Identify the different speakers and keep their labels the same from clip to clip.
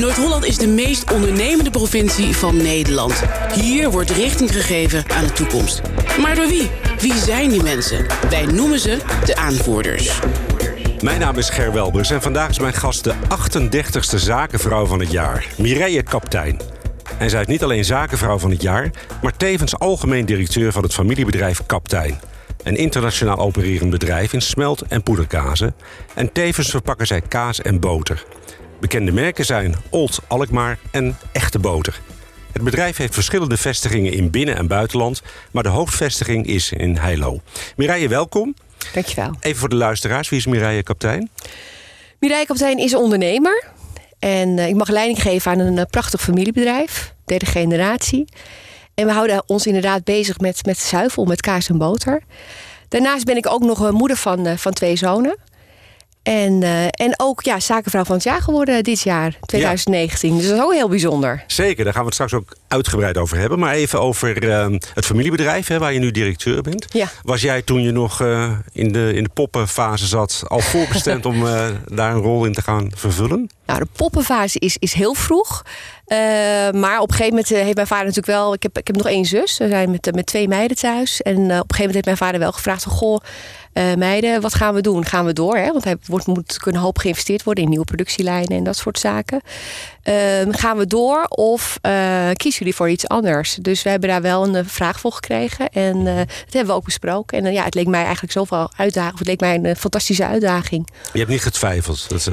Speaker 1: Noord-Holland is de meest ondernemende provincie van Nederland. Hier wordt richting gegeven aan de toekomst. Maar door wie? Wie zijn die mensen? Wij noemen ze de aanvoerders.
Speaker 2: Mijn naam is Ger Welbers en vandaag is mijn gast de 38e zakenvrouw van het jaar, Mireille Kaptein. En zij is niet alleen zakenvrouw van het jaar, maar tevens algemeen directeur van het familiebedrijf Kaptein. Een internationaal opererend bedrijf in smelt- en poederkazen. En tevens verpakken zij kaas en boter. Bekende merken zijn Old Alkmaar en Echte Boter. Het bedrijf heeft verschillende vestigingen in binnen- en buitenland, maar de hoofdvestiging is in Heilo. Mireille, welkom.
Speaker 3: Dankjewel.
Speaker 2: Even voor de luisteraars, wie is Mireille Kaptein?
Speaker 3: Mireille Kaptein is ondernemer. En uh, ik mag leiding geven aan een uh, prachtig familiebedrijf, derde generatie. En we houden ons inderdaad bezig met, met zuivel, met kaas en boter. Daarnaast ben ik ook nog een moeder van, uh, van twee zonen. En, uh, en ook ja, zakenvrouw van het jaar geworden dit jaar, 2019. Ja. Dus dat is ook heel bijzonder.
Speaker 2: Zeker, daar gaan we het straks ook uitgebreid over hebben. Maar even over uh, het familiebedrijf hè, waar je nu directeur bent.
Speaker 3: Ja.
Speaker 2: Was jij toen je nog uh, in, de, in de poppenfase zat al voorbestemd om daar een rol in te gaan vervullen?
Speaker 3: Nou, de poppenfase is, is heel vroeg. Uh, maar op een gegeven moment heeft mijn vader natuurlijk wel... Ik heb, ik heb nog één zus. We zijn met, met twee meiden thuis. En op een gegeven moment heeft mijn vader wel gevraagd... Goh, uh, meiden, wat gaan we doen? Gaan we door? Hè? Want hij wordt, moet kunnen hoop geïnvesteerd worden... in nieuwe productielijnen en dat soort zaken. Ehm, gaan we door of kiezen jullie voor iets anders? Dus we hebben daar wel een vraag voor gekregen. En dat hebben we ook besproken. En ja, het leek mij eigenlijk zoveel uitdaging. Of het leek mij een fantastische uitdaging.
Speaker 2: Je hebt niet getwijfeld? Dat,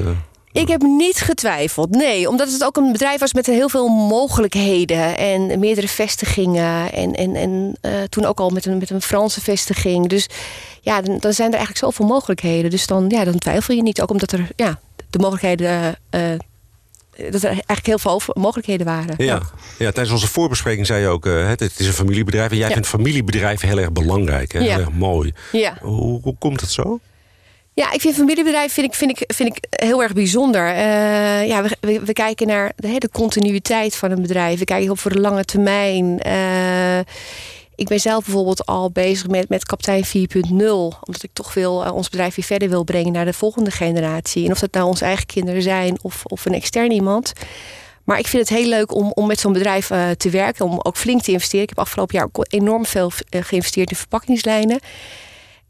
Speaker 3: ik heb niet getwijfeld, nee. Omdat het ook een bedrijf was met heel veel mogelijkheden. En meerdere vestigingen. En, en, en uh, toen ook al met een, met een Franse vestiging. Dus ja, dan, dan, zijn er eigenlijk zoveel mogelijkheden. Dus dan, ja, dan twijfel je niet. Ook omdat er ja, de mogelijkheden... Uh, dat er eigenlijk heel veel mogelijkheden waren.
Speaker 2: Ja, ja. ja tijdens onze voorbespreking zei je ook... Uh, het is een familiebedrijf en jij ja. vindt familiebedrijven heel erg belangrijk. Hè?
Speaker 3: Ja.
Speaker 2: Heel erg mooi.
Speaker 3: Ja.
Speaker 2: Hoe, hoe komt dat zo?
Speaker 3: Ja, ik vind familiebedrijf vind ik, vind ik, vind ik heel erg bijzonder. Uh, ja, we, we, kijken naar de, de, continuïteit van een bedrijf. We kijken op voor de lange termijn. Uh, ik ben zelf bijvoorbeeld al bezig met, met kapitein 4.0. Omdat ik toch wil, uh, ons bedrijf weer verder wil brengen naar de volgende generatie. En of dat nou onze eigen kinderen zijn of, of een extern iemand. Maar ik vind het heel leuk om, om met zo'n bedrijf te werken. Om ook flink te investeren. Ik heb afgelopen jaar ook enorm veel geïnvesteerd in verpakkingslijnen.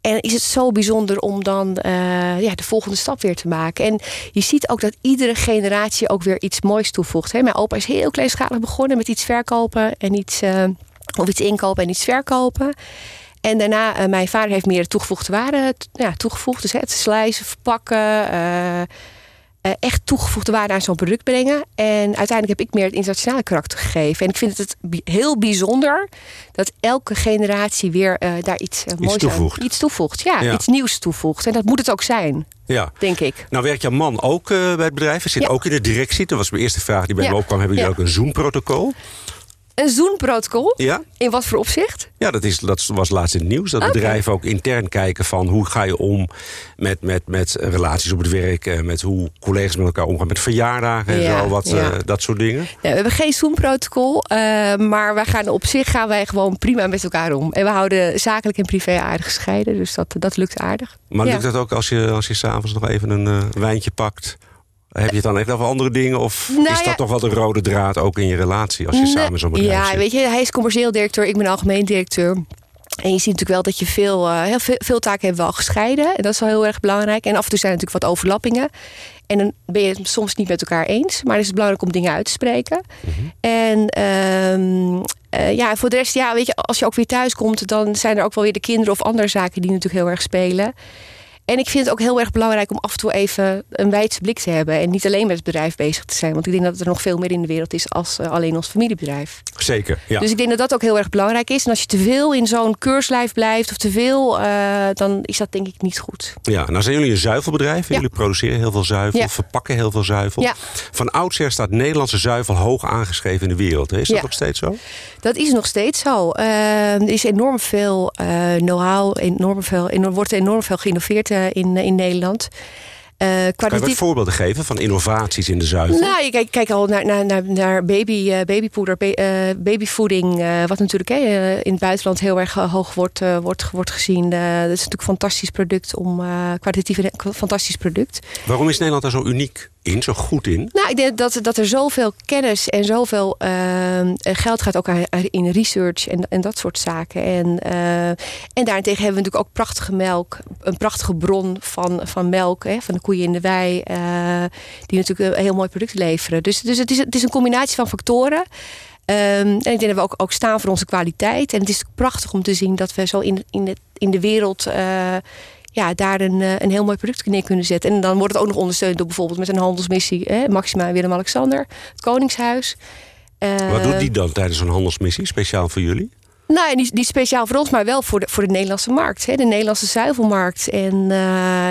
Speaker 3: En is het zo bijzonder om dan uh, ja, de volgende stap weer te maken. En je ziet ook dat iedere generatie ook weer iets moois toevoegt. Hè? Mijn opa is heel kleinschalig begonnen met iets verkopen en iets, uh, of iets inkopen en iets verkopen. En daarna, uh, mijn vader heeft meer toegevoegde waarde ja, toegevoegd. Dus hè, het slijzen, verpakken, echt toegevoegde waarde aan zo'n product brengen. En uiteindelijk heb ik meer het internationale karakter gegeven. En ik vind het heel bijzonder dat elke generatie weer uh, daar iets, uh, moois
Speaker 2: iets toevoegt.
Speaker 3: Aan, iets toevoegt. Ja, ja, iets nieuws toevoegt. En dat moet het ook zijn.
Speaker 2: Ja.
Speaker 3: Denk ik.
Speaker 2: Nou werkt jouw man ook uh, bij het bedrijf. Hij zit ja. ook in de directie. Dat was mijn eerste vraag die bij ja. me opkwam. Hebben jullie ook een Zoom-protocol?
Speaker 3: Een Zoom-protocol?
Speaker 2: Ja.
Speaker 3: In wat voor opzicht?
Speaker 2: Ja, dat, is, dat was laatst in het nieuws. Dat okay. bedrijven ook intern kijken van hoe ga je om met, met, met relaties op het werk. Met hoe collega's met elkaar omgaan met verjaardagen en
Speaker 3: ja,
Speaker 2: zo. Wat,
Speaker 3: ja.
Speaker 2: uh, dat soort dingen.
Speaker 3: Ja, we hebben geen Zoom-protocol. Uh, maar wij gaan op zich gaan wij gewoon prima met elkaar om. En we houden zakelijk en privé aardig gescheiden. Dus dat, dat lukt aardig.
Speaker 2: Maar lukt dat ook als je, als je s'avonds nog even een uh, wijntje pakt? Heb je het dan echt over andere dingen? Of
Speaker 3: nou,
Speaker 2: is dat
Speaker 3: ja.
Speaker 2: toch wel de rode draad ook in je relatie als je
Speaker 3: nee,
Speaker 2: samen zo'n bedrijf
Speaker 3: Ja,
Speaker 2: zit?
Speaker 3: weet je, hij is commercieel directeur, ik ben algemeen directeur. En je ziet natuurlijk wel dat je veel, uh, heel veel, veel taken hebben we al gescheiden. En dat is wel heel erg belangrijk. En af en toe zijn er natuurlijk wat overlappingen. En dan ben je het soms niet met elkaar eens. Maar dan is het belangrijk om dingen uit te spreken.
Speaker 2: Mhm.
Speaker 3: En um, uh, ja, voor de rest, ja, weet je, als je ook weer thuis komt, dan zijn er ook wel weer de kinderen of andere zaken die natuurlijk heel erg spelen. En ik vind het ook heel erg belangrijk om af en toe even een wijdse blik te hebben. En niet alleen met het bedrijf bezig te zijn. Want ik denk dat er nog veel meer in de wereld is als uh, alleen ons familiebedrijf.
Speaker 2: Zeker, ja.
Speaker 3: Dus ik denk dat dat ook heel erg belangrijk is. En als je te veel in zo'n keurslijf blijft of te veel, uh, dan is dat denk ik niet goed.
Speaker 2: Ja, nou zijn jullie een zuivelbedrijf. Ja. Jullie produceren heel veel zuivel, ja. verpakken heel veel zuivel. Van oudsher staat Nederlandse zuivel hoog aangeschreven in de wereld. Is dat nog steeds zo?
Speaker 3: Dat is nog steeds zo. Uh, er is enorm veel know-how, enorm veel, enorm, wordt enorm veel geïnnoveerd in, in Nederland.
Speaker 2: Uh, kan je wat voorbeelden geven van innovaties in de zuivel?
Speaker 3: Nou, je kijkt kijk al naar, naar, naar, naar baby, uh, babypoeder, ba uh, babyvoeding. wat natuurlijk in het buitenland heel erg hoog wordt, wordt, wordt gezien. dat is natuurlijk een fantastisch product. Om, kwalitatief een fantastisch product.
Speaker 2: Waarom is Nederland daar zo uniek in, zo goed in?
Speaker 3: Nou, ik denk dat, dat er zoveel kennis en zoveel ehm, geld gaat ook in research en, en dat soort zaken. En, uh, en daarentegen hebben we natuurlijk ook prachtige melk. Een prachtige bron van, van melk, hè, van de koeien in de wei. Uh, die natuurlijk een heel mooi product leveren. Dus, dus het, is, het is een combinatie van factoren. Um, en ik denk dat we ook, ook staan voor onze kwaliteit. En het is prachtig om te zien dat we zo in, in, de, in de wereld uh, ja, daar een, een heel mooi product neer kunnen zetten. En dan wordt het ook nog ondersteund door bijvoorbeeld met een handelsmissie. Hè, Maxima en Willem-Alexander, het Koningshuis.
Speaker 2: Uh, Wat doet die dan tijdens een handelsmissie, speciaal voor jullie?
Speaker 3: Nou, niet, niet speciaal voor ons, maar wel voor de, voor de Nederlandse markt. Hè, de Nederlandse zuivelmarkt. En uh,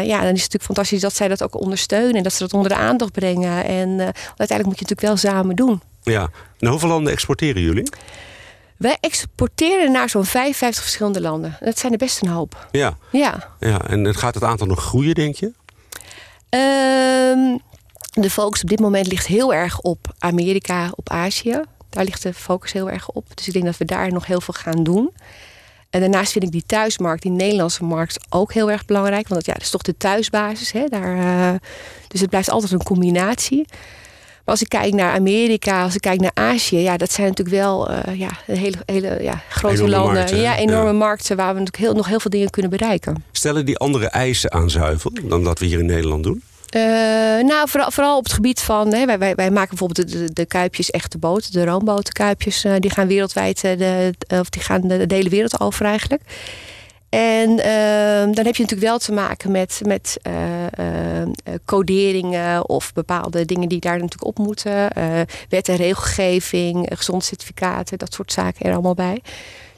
Speaker 3: ja, dan is het natuurlijk fantastisch dat zij dat ook ondersteunen. En dat ze dat onder de aandacht brengen. En uh, uiteindelijk moet je het natuurlijk wel samen doen.
Speaker 2: Ja. Naar hoeveel landen exporteren jullie?
Speaker 3: Wij exporteren naar zo'n 55 verschillende landen. Dat zijn er best een hoop.
Speaker 2: Ja.
Speaker 3: ja.
Speaker 2: ja. En gaat het aantal nog groeien, denk je?
Speaker 3: Um, de focus op dit moment ligt heel erg op Amerika, op Azië. Daar ligt de focus heel erg op. Dus ik denk dat we daar nog heel veel gaan doen. En daarnaast vind ik die thuismarkt, die Nederlandse markt, ook heel erg belangrijk. Want ja, dat is toch de thuisbasis. Hè? Daar, uh, dus het blijft altijd een combinatie. Als ik kijk naar Amerika, als ik kijk naar Azië, ja, dat zijn natuurlijk wel uh, ja, hele, hele ja, grote
Speaker 2: enorme
Speaker 3: landen.
Speaker 2: Markten,
Speaker 3: ja, enorme
Speaker 2: ja.
Speaker 3: markten waar we natuurlijk heel, nog heel veel dingen kunnen bereiken.
Speaker 2: Stellen die andere eisen aan zuivel dan dat we hier in Nederland doen?
Speaker 3: Uh, nou, vooral, vooral op het gebied van... Hè, wij, wij, wij maken bijvoorbeeld de, de, de kuipjes echte boten. De roombotenkuipjes. Uh, die gaan wereldwijd... De, of die gaan de, de hele wereld over eigenlijk. En uh, dan heb je natuurlijk wel te maken met, met coderingen... of bepaalde dingen die daar natuurlijk op moeten. wet en regelgeving, gezondcertificaten... dat soort zaken er allemaal bij.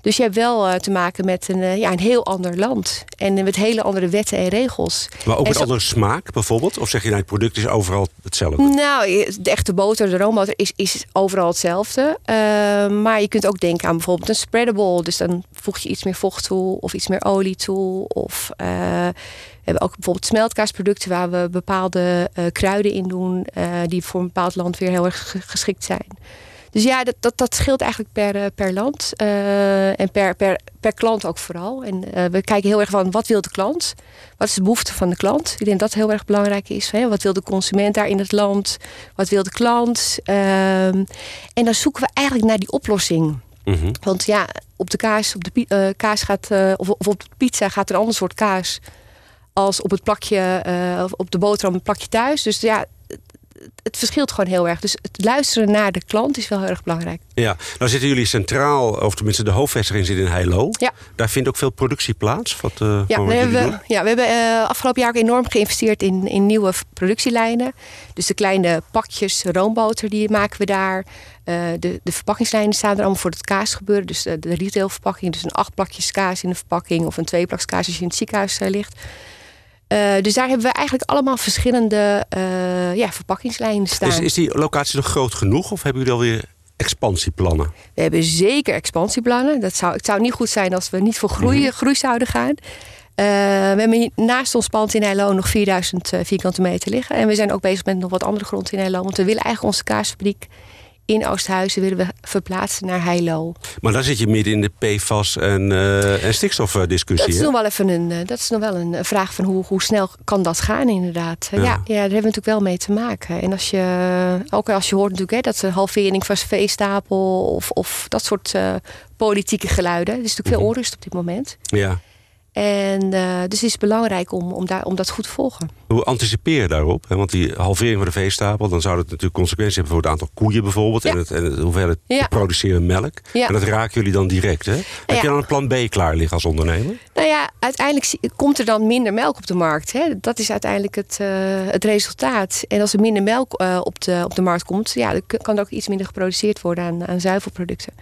Speaker 3: Dus je hebt wel uh, te maken met een, uh, ja, een heel ander land. En met hele andere wetten en regels.
Speaker 2: Maar ook
Speaker 3: en
Speaker 2: een
Speaker 3: zo...
Speaker 2: andere smaak bijvoorbeeld? Of zeg je nou, het product is overal hetzelfde?
Speaker 3: Nou, de echte boter, de roomboter, is, is overal hetzelfde. Uh, maar je kunt ook denken aan bijvoorbeeld een spreadable. Dus dan voeg je iets meer vocht toe of iets meer olie toe. Of we hebben ook bijvoorbeeld smeltkaasproducten... waar we bepaalde kruiden in doen... die voor een bepaald land weer heel erg geschikt zijn. Dus ja, dat, dat, dat scheelt eigenlijk per, per land. Uh, en per, per, per klant ook vooral. En uh, we kijken heel erg van wat wil de klant? Wat is de behoefte van de klant? Ik denk dat dat heel erg belangrijk is. Hè? Wat wil de consument daar in het land? Wat wil de klant? Uh, en dan zoeken we eigenlijk naar die oplossing.
Speaker 2: Mhm.
Speaker 3: Mm -hmm. Want ja, op de kaas, op de kaas gaat, of, of op de pizza gaat er een ander soort kaas als op het plakje, of op de boterham een plakje thuis. Dus ja, het verschilt gewoon heel erg. Dus het luisteren naar de klant is wel heel erg belangrijk.
Speaker 2: Ja, nou zitten jullie centraal, of tenminste de hoofdvestiging zit in Heilo.
Speaker 3: Ja.
Speaker 2: Daar vindt ook veel productie plaats. Wat, uh,
Speaker 3: ja, we hebben, ja, we hebben uh, afgelopen jaar ook enorm geïnvesteerd in, in nieuwe productielijnen. Dus de kleine pakjes roomboter, die maken we daar. Uh, de, de verpakkingslijnen staan er allemaal voor het kaasgebeuren. Dus de, de retailverpakking, dus een acht plakjes kaas in een verpakking... of een twee plakjes kaas als je in het ziekenhuis ligt... Uh, dus daar hebben we eigenlijk allemaal verschillende uh, ja, verpakkingslijnen staan.
Speaker 2: Is, is die locatie nog groot genoeg of hebben jullie alweer expansieplannen?
Speaker 3: We hebben zeker expansieplannen. Dat zou, het zou niet goed zijn als we niet voor groei, mm. groei zouden gaan. Uh, we hebben hier naast ons pand in Heilo nog 4000 vierkante meter liggen. En we zijn ook bezig met nog wat andere grond in Heilo. Want we willen eigenlijk onze kaasfabriek in Oosthuizen willen we verplaatsen naar Heilo.
Speaker 2: Maar dan zit je midden in de PFAS en, uh, en stikstofdiscussie.
Speaker 3: Dat is nog wel even een, dat is nog wel een vraag van hoe, hoe snel kan dat gaan inderdaad. Ja. ja, ja, daar hebben we natuurlijk wel mee te maken. En als je, ook als je hoort natuurlijk hè, dat de halvering van veestapel of, of dat soort uh, politieke geluiden. Er is natuurlijk veel onrust op dit moment.
Speaker 2: Ja.
Speaker 3: En uh, dus het is belangrijk om, om, daar, om dat goed te volgen.
Speaker 2: Hoe anticipeer je daarop? Want die halvering van de veestapel, dan zou dat natuurlijk consequenties hebben voor het aantal koeien bijvoorbeeld. Ja. En, het, en het hoeveelheid ja. produceren melk.
Speaker 3: Ja.
Speaker 2: En dat raken jullie dan direct. Hè? Heb je dan een plan B klaar liggen als ondernemer?
Speaker 3: Nou ja, uiteindelijk komt er dan minder melk op de markt. Hè? Dat is uiteindelijk het, uh, het resultaat. En als er minder melk uh, op, de, op de markt komt, ja, dan kan er ook iets minder geproduceerd worden aan, aan zuivelproducten.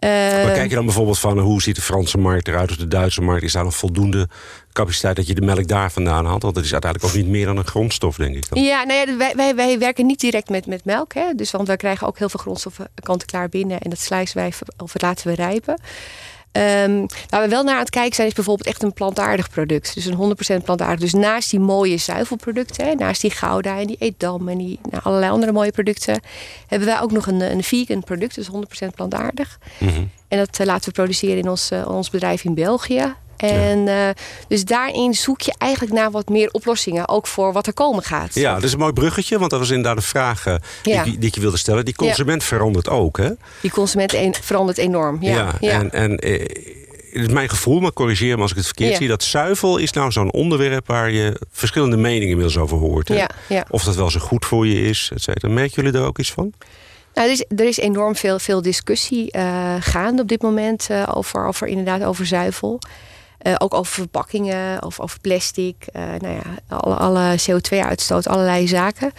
Speaker 2: Maar kijk je dan bijvoorbeeld van hoe ziet de Franse markt eruit of de Duitse markt? Is daar nog voldoende capaciteit dat je de melk daar vandaan haalt? Want dat is uiteindelijk ook niet meer dan een grondstof, denk ik. Dan.
Speaker 3: Ja, nou ja, wij, wij, wij werken niet direct met, met melk. Hè? Dus, want wij krijgen ook heel veel grondstoffen kant-en-klaar binnen. En dat slijzen wij of laten we rijpen. Um, waar we wel naar aan het kijken zijn is bijvoorbeeld echt een plantaardig product. Dus een 100% plantaardig. Dus naast die mooie zuivelproducten, hè, naast die Gouda en die Edam en die nou, allerlei andere mooie producten, hebben wij ook nog een, een vegan product, dus 100% plantaardig.
Speaker 2: Mm -hmm.
Speaker 3: En dat uh, laten we produceren in ons, uh, ons bedrijf in België. En uh, dus daarin zoek je eigenlijk naar wat meer oplossingen. Ook voor wat er komen gaat.
Speaker 2: Ja, dat is een mooi bruggetje. Want dat was inderdaad de vraag uh, ja. die, die, je wilde stellen. Die consument ja. verandert ook, hè?
Speaker 3: Die consument een, verandert enorm, ja.
Speaker 2: ja, En, en eh, het is mijn gevoel, maar corrigeer me als ik het verkeerd zie... dat zuivel is nou zo'n onderwerp waar je verschillende meningen inmiddels over hoort. Of dat wel zo goed voor je is, et cetera. Merken jullie daar ook iets van?
Speaker 3: Nou, er, is, er is enorm veel, veel discussie uh, gaande op dit moment uh, over, over, inderdaad over zuivel. Uh, ook over verpakkingen, of over plastic, nou ja, alle, alle CO2-uitstoot, allerlei zaken.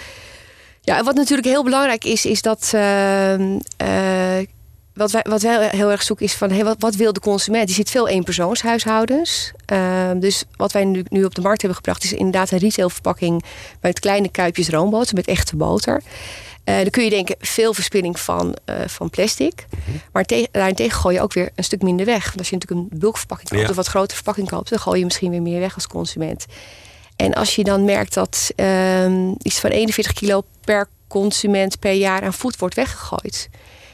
Speaker 3: Ja, en wat natuurlijk heel belangrijk is, is dat ehm, wat wij, wat wij heel erg zoeken is van hey, wat, wat wil de consument? Die ziet veel eenpersoonshuishoudens. Uh, dus wat wij nu, nu op de markt hebben gebracht is inderdaad een retailverpakking met kleine kuipjes roomboter met echte boter. Uh, dan kun je denken, veel verspilling van, uh, van plastic. Mm -hmm. Maar daarentegen gooi je ook weer een stuk minder weg. Want als je natuurlijk een bulkverpakking koopt, ja. of wat grotere verpakking koopt, dan gooi je misschien weer meer weg als consument. En als je dan merkt dat uh, iets van 41 kilo per consument per jaar aan voed wordt weggegooid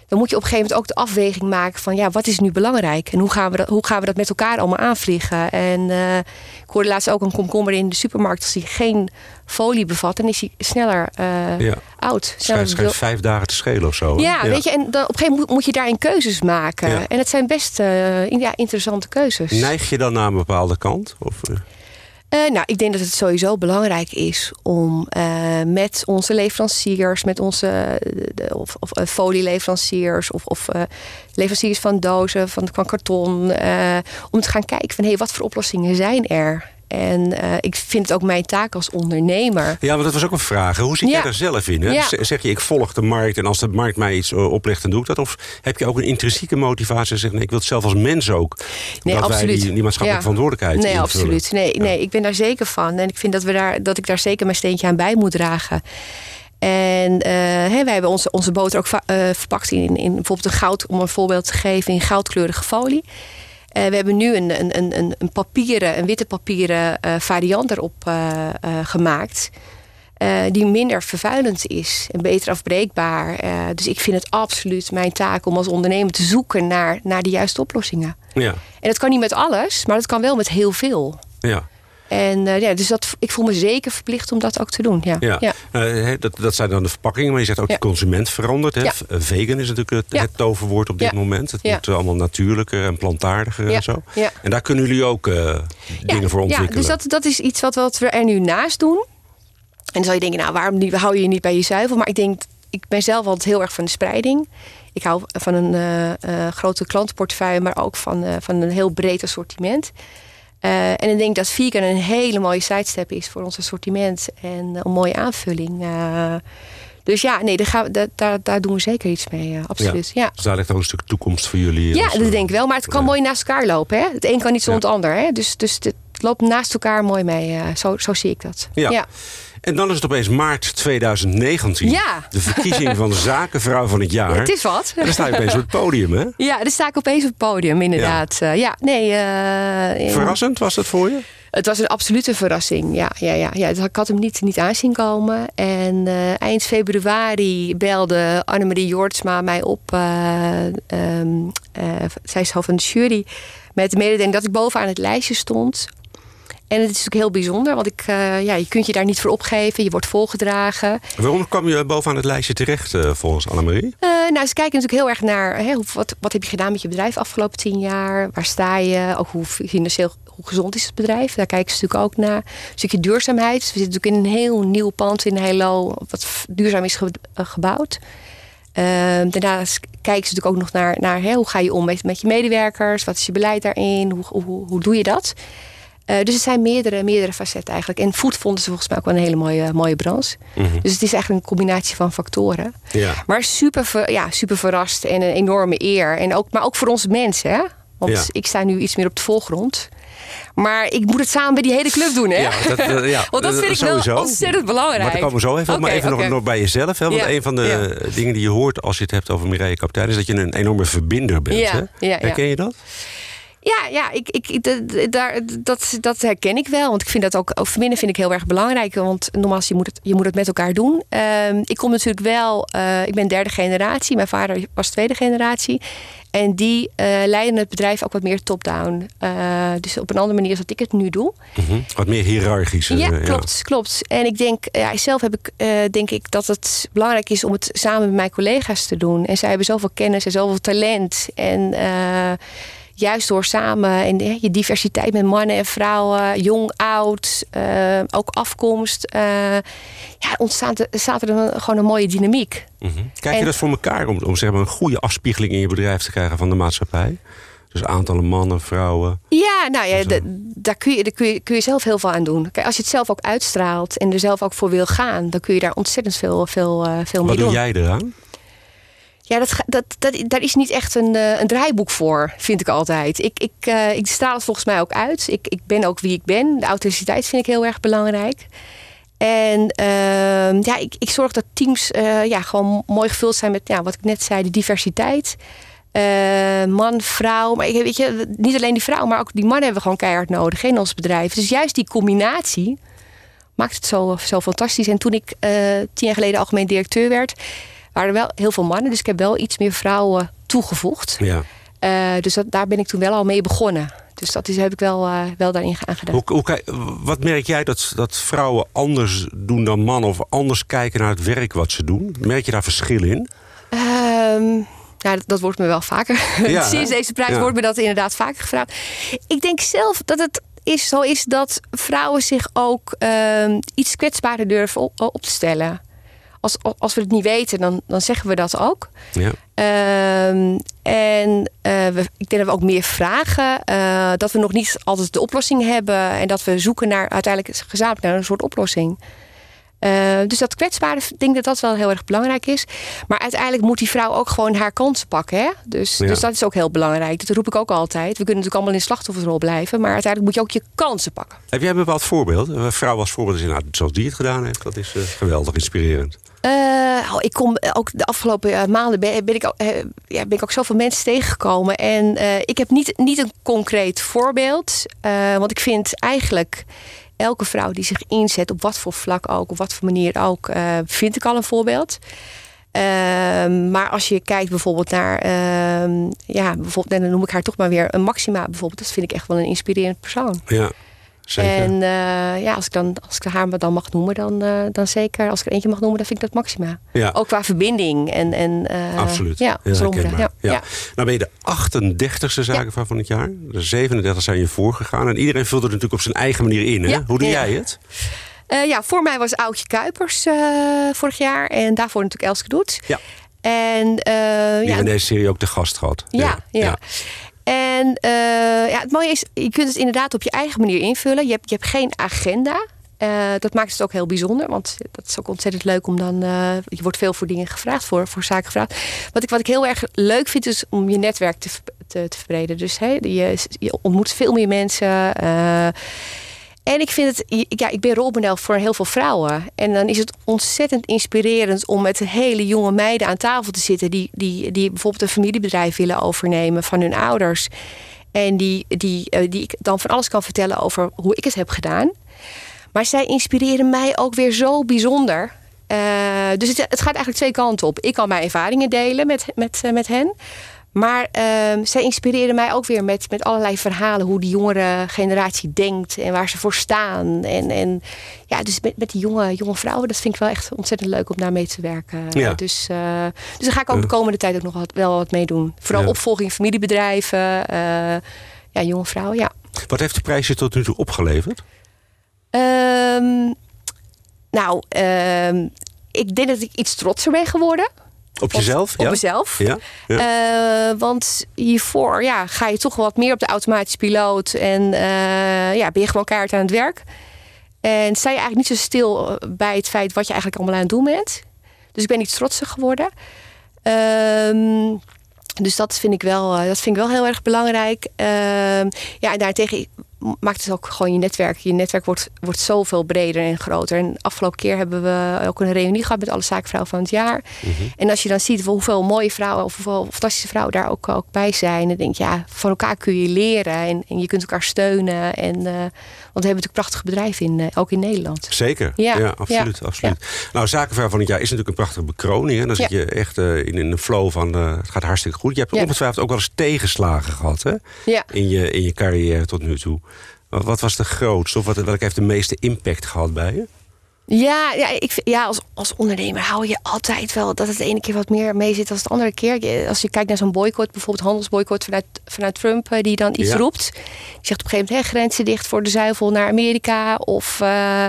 Speaker 3: dan moet je op een gegeven moment ook de afweging maken van ja, wat is nu belangrijk en hoe gaan we dat, hoe gaan we dat met elkaar allemaal aanvliegen. En uh, ik hoorde laatst ook een komkommer in de supermarkt, als die geen folie bevat, dan is hij sneller uh, ja. oud.
Speaker 2: Sneller schijnt vijf dagen te schelen of zo.
Speaker 3: Ja, ja, weet je, en dan op een gegeven moment moet je daarin keuzes maken. Ja. En het zijn best uh, ja, interessante keuzes.
Speaker 2: Neig je dan naar een bepaalde kant? Of,
Speaker 3: uh, nou, ik denk dat het sowieso belangrijk is om uh, met onze leveranciers, met onze de, of, of folieleveranciers of, of leveranciers van dozen, van, van karton, om te gaan kijken van hé, hey, wat voor oplossingen zijn er? En uh, ik vind het ook mijn taak als ondernemer.
Speaker 2: Ja, maar dat was ook een vraag. Hoe zit ja. jij daar zelf in? Hè? Ja. Zeg je, ik volg de markt en als de markt mij iets oplegt, dan doe ik dat? Of heb je ook een intrinsieke motivatie en zeggen, nee, ik wil het zelf als mens ook?
Speaker 3: Nee,
Speaker 2: dat
Speaker 3: absoluut.
Speaker 2: wij die, die maatschappelijke ja. verantwoordelijkheid
Speaker 3: Nee,
Speaker 2: invullen.
Speaker 3: absoluut. Nee, nee, ik ben daar zeker van. En ik vind dat, we daar, dat ik daar zeker mijn steentje aan bij moet dragen. En uh, hey, wij hebben onze, onze boter ook uh, verpakt in, in bijvoorbeeld een goud, om een voorbeeld te geven, in goudkleurige folie. Uh, we hebben nu een, een, een, een, papieren, een witte papieren uh, variant erop uh, gemaakt. die minder vervuilend is en beter afbreekbaar. dus ik vind het absoluut mijn taak om als ondernemer te zoeken naar, naar de juiste oplossingen.
Speaker 2: Ja.
Speaker 3: En dat kan niet met alles, maar dat kan wel met heel veel.
Speaker 2: Ja.
Speaker 3: En uh, ja, dus dat, ik voel me zeker verplicht om dat ook te doen. Ja.
Speaker 2: Ja.
Speaker 3: ja.
Speaker 2: Uh, dat, dat zijn dan de verpakkingen, maar je zegt ook ja. de consument verandert. Hè? Vegan is natuurlijk het, het toverwoord op dit moment. Het moet allemaal natuurlijker en plantaardiger en zo. En daar kunnen jullie ook uh, dingen voor ontwikkelen.
Speaker 3: Ja, dus dat, dat is iets wat, wat we er nu naast doen. En dan zou je denken, nou waarom niet, hou je je niet bij je zuivel? Maar ik denk, ik ben zelf altijd heel erg van de spreiding. Ik hou van een grote klantenportefeuille, maar ook van, van een heel breed assortiment. Uh, en ik denk dat vegan een hele mooie sidestep is voor ons assortiment. En uh, een mooie aanvulling. Uh, dus ja, nee, daar, gaan we, daar, daar, doen we zeker iets mee. absoluut. Ja. ja.
Speaker 2: Dus daar ligt ook een stuk toekomst voor jullie.
Speaker 3: Ja, dat denk ik wel. Maar het kan mooi naast elkaar lopen. Hè? Het een kan niet zonder ja. het ander. Hè? Dus, dus het loopt naast elkaar mooi mee. zo, zo zie ik dat.
Speaker 2: Ja. En dan is het opeens maart 2019.
Speaker 3: Ja.
Speaker 2: De verkiezing van de zakenvrouw van het jaar.
Speaker 3: Ja, het is wat.
Speaker 2: En dan sta je opeens op het podium, hè?
Speaker 3: Ja, dan sta ik opeens op het podium, inderdaad. Ja, uh, ja nee. Uh,
Speaker 2: Verrassend was dat voor je?
Speaker 3: Het was een absolute verrassing. Ja, ja, ja, ja. Ik had hem niet, niet aanzien komen. En uh, eind februari belde Annemarie Jortsma mij op. Um, zij is hoofd van de jury. Met de mededeling dat ik bovenaan het lijstje stond. En het is natuurlijk heel bijzonder, want ik, uh, ja, je kunt je daar niet voor opgeven. Je wordt volgedragen.
Speaker 2: Waarom kwam je bovenaan het lijstje terecht, uh, volgens Annemarie?
Speaker 3: Uh, nou, ze kijken natuurlijk heel erg naar hè, wat, wat heb je gedaan met je bedrijf de afgelopen tien jaar? Waar sta je? Ook hoe financieel hoe gezond is het bedrijf? Daar kijken ze natuurlijk ook naar. Een stukje duurzaamheid. We zitten natuurlijk in een heel nieuw pand in Heilo, wat duurzaam is ge gebouwd. daarnaast kijken ze natuurlijk ook nog naar, naar hè, hoe ga je om met, met je medewerkers? Wat is je beleid daarin? Hoe, hoe, hoe doe je dat? Uh, dus het zijn meerdere, meerdere facetten eigenlijk. En food vonden ze volgens mij ook wel een hele mooie, mooie branche. Mm -hmm. Dus het is eigenlijk een combinatie van factoren.
Speaker 2: Ja.
Speaker 3: Maar super, ver, ja, super verrast en een enorme eer. En ook, maar ook voor onze mensen. Hè? Want ja. ik sta nu iets meer op de voorgrond. Maar ik moet het samen met die hele club doen, hè?
Speaker 2: Ja, dat, uh, ja.
Speaker 3: want dat vind ik
Speaker 2: sowieso.
Speaker 3: wel ontzettend belangrijk.
Speaker 2: Maar daar komen we zo even. Okay, maar even okay. nog, nog, bij jezelf. Hè? Want ja. een van de dingen die je hoort als je het hebt over Mireille Kaptein... is dat je een enorme verbinder bent. Hè? Herken je dat?
Speaker 3: Ja, ja ik, ik, daar, dat, dat herken ik wel. Want ik vind dat ook, ook verbinden vind ik heel erg belangrijk. Want normaal je moet het, je moet het met elkaar doen. Ehm, ik kom natuurlijk wel, uh, ik ben derde generatie. Mijn vader was tweede generatie. En die uh, leiden het bedrijf ook wat meer top-down. Uh, dus op een andere manier dan ik het nu doe.
Speaker 2: Mm Wat meer hiërarchisch.
Speaker 3: Ja, klopt, ja. klopt. En ik denk, ja, zelf heb ik, denk ik dat het belangrijk is om het samen met mijn collega's te doen. En zij hebben zoveel kennis en zoveel talent. En juist door samen en je diversiteit met mannen en vrouwen, jong, oud, uh, ook afkomst, uh, ja, ontstaat er, staat er een, gewoon een mooie dynamiek.
Speaker 2: Mm -hmm. Krijg je en, dat voor elkaar om, om zeg maar, een goede afspiegeling in je bedrijf te krijgen van de maatschappij? Dus aantallen mannen, vrouwen.
Speaker 3: Ja, nou ja, daar, kun je, daar kun, je, kun je zelf heel veel aan doen. Kijk, als je het zelf ook uitstraalt en er zelf ook voor wil gaan, dan kun je daar ontzettend veel, veel, uh, veel mee
Speaker 2: doen.
Speaker 3: Wat
Speaker 2: doe jij eraan?
Speaker 3: Ja, dat, dat, dat, daar is niet echt een, een draaiboek voor, vind ik altijd. Ik, ik, uh, ik straal het volgens mij ook uit. Ik, ik ben ook wie ik ben. De authenticiteit vind ik heel erg belangrijk. En uh, ja, ik, ik zorg dat teams uh, ja, gewoon mooi gevuld zijn met ja, wat ik net zei, de diversiteit. Man, vrouw. Maar weet je, niet alleen die vrouw, maar ook die mannen hebben we gewoon keihard nodig in ons bedrijf. Dus juist die combinatie maakt het zo, zo fantastisch. En toen ik tien jaar geleden algemeen directeur werd waren er wel heel veel mannen. Dus ik heb wel iets meer vrouwen toegevoegd.
Speaker 2: Ja.
Speaker 3: Uh, dus dat, daar ben ik toen wel al mee begonnen. Dus dat is, heb ik wel, uh, wel daarin gedaan.
Speaker 2: Hoe, hoe, wat merk jij dat, dat vrouwen anders doen dan mannen... of anders kijken naar het werk wat ze doen? Merk je daar verschil in?
Speaker 3: Um, ja, dat, dat, wordt me wel vaker. Ja, Sinds deze prijs ja. wordt me dat inderdaad vaker gevraagd. Ik denk zelf dat het is, zo is dat vrouwen zich ook uh, iets kwetsbaarder durven op, op te stellen als, als we het niet weten, dan, dan zeggen we dat ook.
Speaker 2: Ja.
Speaker 3: Um, en uh, we, ik denk dat we ook meer vragen. Uh, dat we nog niet altijd de oplossing hebben. En dat we zoeken naar uiteindelijk gezamenlijk naar een soort oplossing. Uh, dus dat kwetsbare, ik denk dat dat wel heel erg belangrijk is. Maar uiteindelijk moet die vrouw ook gewoon haar kansen pakken. Hè? Dus, ja. dus dat is ook heel belangrijk. Dat roep ik ook altijd. We kunnen natuurlijk allemaal in slachtofferrol blijven. Maar uiteindelijk moet je ook je kansen pakken.
Speaker 2: Heb jij een bepaald voorbeeld? Een vrouw als voorbeeld is nou, zoals die het gedaan heeft. Dat is uh, geweldig inspirerend.
Speaker 3: Uh, oh, ik kom ook de afgelopen maanden ben, ik ja, ben ik ook zoveel mensen tegengekomen. En ik heb niet, niet een concreet voorbeeld. want ik vind eigenlijk elke vrouw die zich inzet, op wat voor vlak ook, op wat voor manier ook, vind ik al een voorbeeld. Uh, maar als je kijkt bijvoorbeeld naar, uh, ja, bijvoorbeeld, dan noem ik haar toch maar weer een Maxima bijvoorbeeld, dat vind ik echt wel een inspirerend persoon.
Speaker 2: Ja. Zeker.
Speaker 3: En uh, ja, als ik, dan, als ik haar dan mag noemen, dan, uh, dan zeker. Als ik er eentje mag noemen, dan vind ik dat Maxima.
Speaker 2: Ja.
Speaker 3: Ook qua verbinding. En, en, uh,
Speaker 2: Absoluut.
Speaker 3: Ja,
Speaker 2: ja,
Speaker 3: ja.
Speaker 2: ja. Nou ben je de 38ste zakenvrouw van het jaar. De 37 zijn je voorgegaan. En iedereen vult het natuurlijk op zijn eigen manier in. Hè? Hoe doe jij het?
Speaker 3: Ja, voor mij was Oudje Kuipers vorig jaar. En daarvoor natuurlijk Elske Doet.
Speaker 2: Ja.
Speaker 3: En,
Speaker 2: Die
Speaker 3: ja,
Speaker 2: in deze serie ook de gast gehad.
Speaker 3: Ja, ja. ja. En uh, ja, het mooie is, je kunt het inderdaad op je eigen manier invullen. Je hebt, je hebt geen agenda. Uh, dat maakt het ook heel bijzonder, want dat is ook ontzettend leuk om dan. Uh, je wordt veel voor dingen gevraagd, voor, voor zaken gevraagd. Wat ik, wat ik heel erg leuk vind, is om je netwerk te, te, te verbreden. Dus hey, je, je ontmoet veel meer mensen. En ik vind het, ja, ik ben rolmodel voor heel veel vrouwen. En dan is het ontzettend inspirerend om met hele jonge meiden aan tafel te zitten. Die, die, die bijvoorbeeld een familiebedrijf willen overnemen van hun ouders. En die, die, die ik dan van alles kan vertellen over hoe ik het heb gedaan. Maar zij inspireren mij ook weer zo bijzonder. Uh, dus het, het gaat eigenlijk twee kanten op. Ik kan mijn ervaringen delen met, met, met hen. Maar uh, zij inspireren mij ook weer met, met allerlei verhalen. Hoe die jongere generatie denkt en waar ze voor staan. En, en ja, dus met, met die jonge, jonge vrouwen, dat vind ik wel echt ontzettend leuk om daarmee te werken.
Speaker 2: Ja.
Speaker 3: Dus, uh, dus daar ga ik ook de komende tijd ook nog wat, wel wat mee doen. Vooral ja. opvolging familiebedrijven, uh, ja, jonge vrouwen, ja.
Speaker 2: Wat heeft de prijs je tot nu toe opgeleverd?
Speaker 3: Um, nou, um, ik denk dat ik iets trotser ben geworden.
Speaker 2: Op jezelf?
Speaker 3: Op,
Speaker 2: ja?
Speaker 3: op mezelf.
Speaker 2: Ja?
Speaker 3: ja. Uh, want hiervoor ja, ga je toch wat meer op de automatische piloot. En uh, ja, ben je gewoon keihard aan het werk. En sta je eigenlijk niet zo stil bij het feit wat je eigenlijk allemaal aan het doen bent. Dus ik ben iets trotser geworden. Um, dus dat vind ik wel, dat vind ik wel heel erg belangrijk. Uh, ja, en daartegen maakt het ook gewoon je netwerk. Je netwerk wordt, wordt zoveel breder en groter. En afgelopen keer hebben we ook een reunie gehad met alle zaakvrouwen van het jaar.
Speaker 2: Mhm.
Speaker 3: En als je dan ziet hoeveel mooie vrouwen of hoeveel fantastische vrouwen daar ook, ook bij zijn. Dan denk je, ja, van elkaar kun je leren en, en je kunt elkaar steunen. En, uh, want we hebben natuurlijk prachtige bedrijven in, uh, ook in Nederland.
Speaker 2: Zeker, ja, ja absoluut. Ja. absoluut. Nou, zakenvrouw van het jaar is natuurlijk een prachtige bekroning. Hè? Dan zit je echt uh, in, in een flow van het gaat hartstikke goed. Je hebt ongetwijfeld ook wel eens tegenslagen gehad hè? In, je, in je carrière tot nu toe. Wat was de grootste of wat, welke heeft de meeste impact gehad bij je?
Speaker 3: Ja, ja, ik, ja als, als ondernemer hou je altijd wel dat het de ene keer wat meer mee zit dan de andere keer. Als je kijkt naar zo'n boycott, bijvoorbeeld handelsboycott vanuit, vanuit Trump, die dan iets ja. roept. Die zegt op een gegeven moment: hè, grenzen dicht voor de zuivel naar Amerika. Of uh,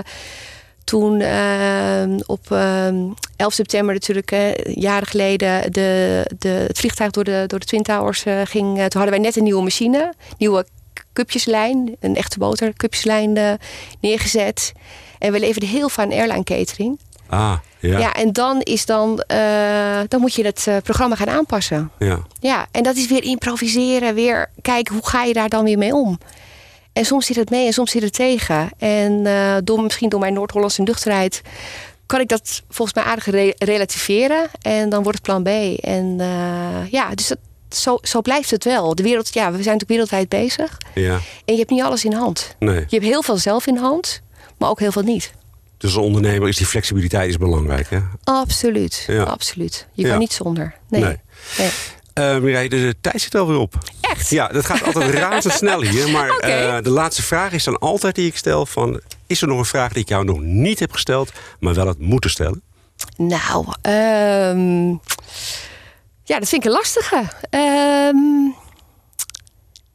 Speaker 3: toen uh, op uh, 11 september, natuurlijk jaren geleden, de, de, het vliegtuig door de, door de Twin Towers ging. toen hadden wij net een nieuwe machine, nieuwe cupjeslijn, een echte boter cupjeslijn uh, neergezet. En we leverden heel veel aan airline catering.
Speaker 2: Ah, ja.
Speaker 3: ja en dan is dan, uh, dan moet je het uh, programma gaan aanpassen.
Speaker 2: Ja.
Speaker 3: ja. En dat is weer improviseren, weer kijken hoe ga je daar dan weer mee om. En soms zit het mee en soms zit het tegen. En door, misschien door mijn Noord-Hollandse nuchterheid kan ik dat volgens mij aardig re relativeren. En dan wordt het plan B. En ja, dus dat, zo, zo blijft het wel. De wereld, ja, we zijn natuurlijk wereldwijd bezig.
Speaker 2: Ja.
Speaker 3: En je hebt niet alles in hand.
Speaker 2: Nee.
Speaker 3: Je hebt heel veel zelf in hand, maar ook heel veel niet.
Speaker 2: Dus als ondernemer is die flexibiliteit is belangrijk, hè?
Speaker 3: Absoluut, ja. absoluut. Je kan niet zonder. Nee.
Speaker 2: nee.
Speaker 3: nee.
Speaker 2: Uh, Mireille, de tijd zit alweer op.
Speaker 3: Echt?
Speaker 2: Ja, dat gaat altijd razendsnel hier. Maar
Speaker 3: okay.
Speaker 2: uh, de laatste vraag is dan altijd die ik stel van... is er nog een vraag die ik jou nog niet heb gesteld... maar wel had moeten stellen?
Speaker 3: Nou, um, ja, dat vind ik een lastige. Um,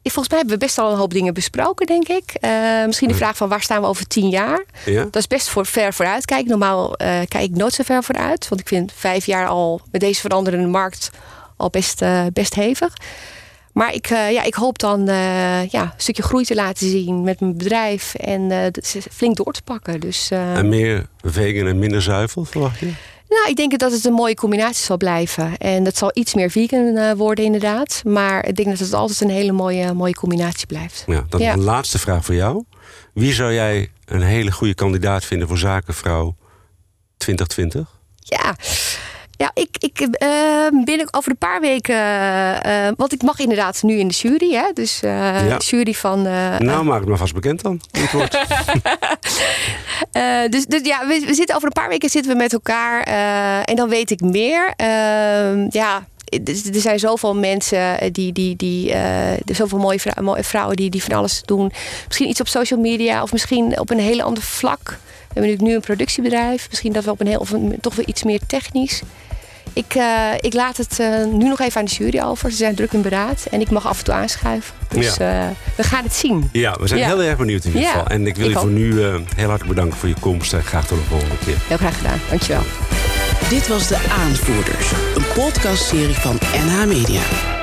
Speaker 3: volgens mij hebben we best al een hoop dingen besproken, denk ik. Uh, misschien de vraag van waar staan we over tien jaar?
Speaker 2: Ja.
Speaker 3: Dat is best voor ver vooruit kijken. Normaal uh, kijk ik nooit zo ver vooruit. Want ik vind vijf jaar al met deze veranderende markt al best, uh, best hevig. Maar ik, ja, ik hoop dan ja, een stukje groei te laten zien met mijn bedrijf. En flink door te pakken. Dus,
Speaker 2: en meer vegan en minder zuivel, verwacht je?
Speaker 3: Nou, ik denk dat het een mooie combinatie zal blijven. En dat zal iets meer vegan uh, worden, inderdaad. Maar ik denk dat het altijd een hele mooie, mooie combinatie blijft.
Speaker 2: Ja, dan ja. een laatste vraag voor jou. Wie zou jij een hele goede kandidaat vinden voor Zakenvrouw 2020?
Speaker 3: Ja. Ja, ik, ik uh, ben over een paar weken. Uh, want ik mag inderdaad nu in de jury, hè? Dus uh, ja. jury van.
Speaker 2: nou, maak het maar vast bekend dan.
Speaker 3: dus, dus ja, we, zitten over een paar weken zitten we met elkaar. en dan weet ik meer. Ehm, ja. Er zijn zoveel mensen die, die, die uh, zoveel mooie vrouwen, die, die van alles doen. Misschien iets op social media of misschien op een hele ander vlak. We hebben nu een productiebedrijf. Misschien dat we op een heel, of toch weer iets meer technisch. Ik, uh, ik laat het uh, nu nog even aan de jury over. Ze zijn druk in beraad en ik mag af en toe aanschuiven. Dus ja. uh, we gaan het zien.
Speaker 2: Ja, we zijn ja. heel erg benieuwd in ieder
Speaker 3: ja,
Speaker 2: geval. En ik wil
Speaker 3: ik
Speaker 2: je voor nu heel hartelijk bedanken voor je komst. En graag tot de volgende keer.
Speaker 3: Heel graag gedaan. Dankjewel.
Speaker 1: Dit was De Aanvoerders. Een podcastserie van NH Media.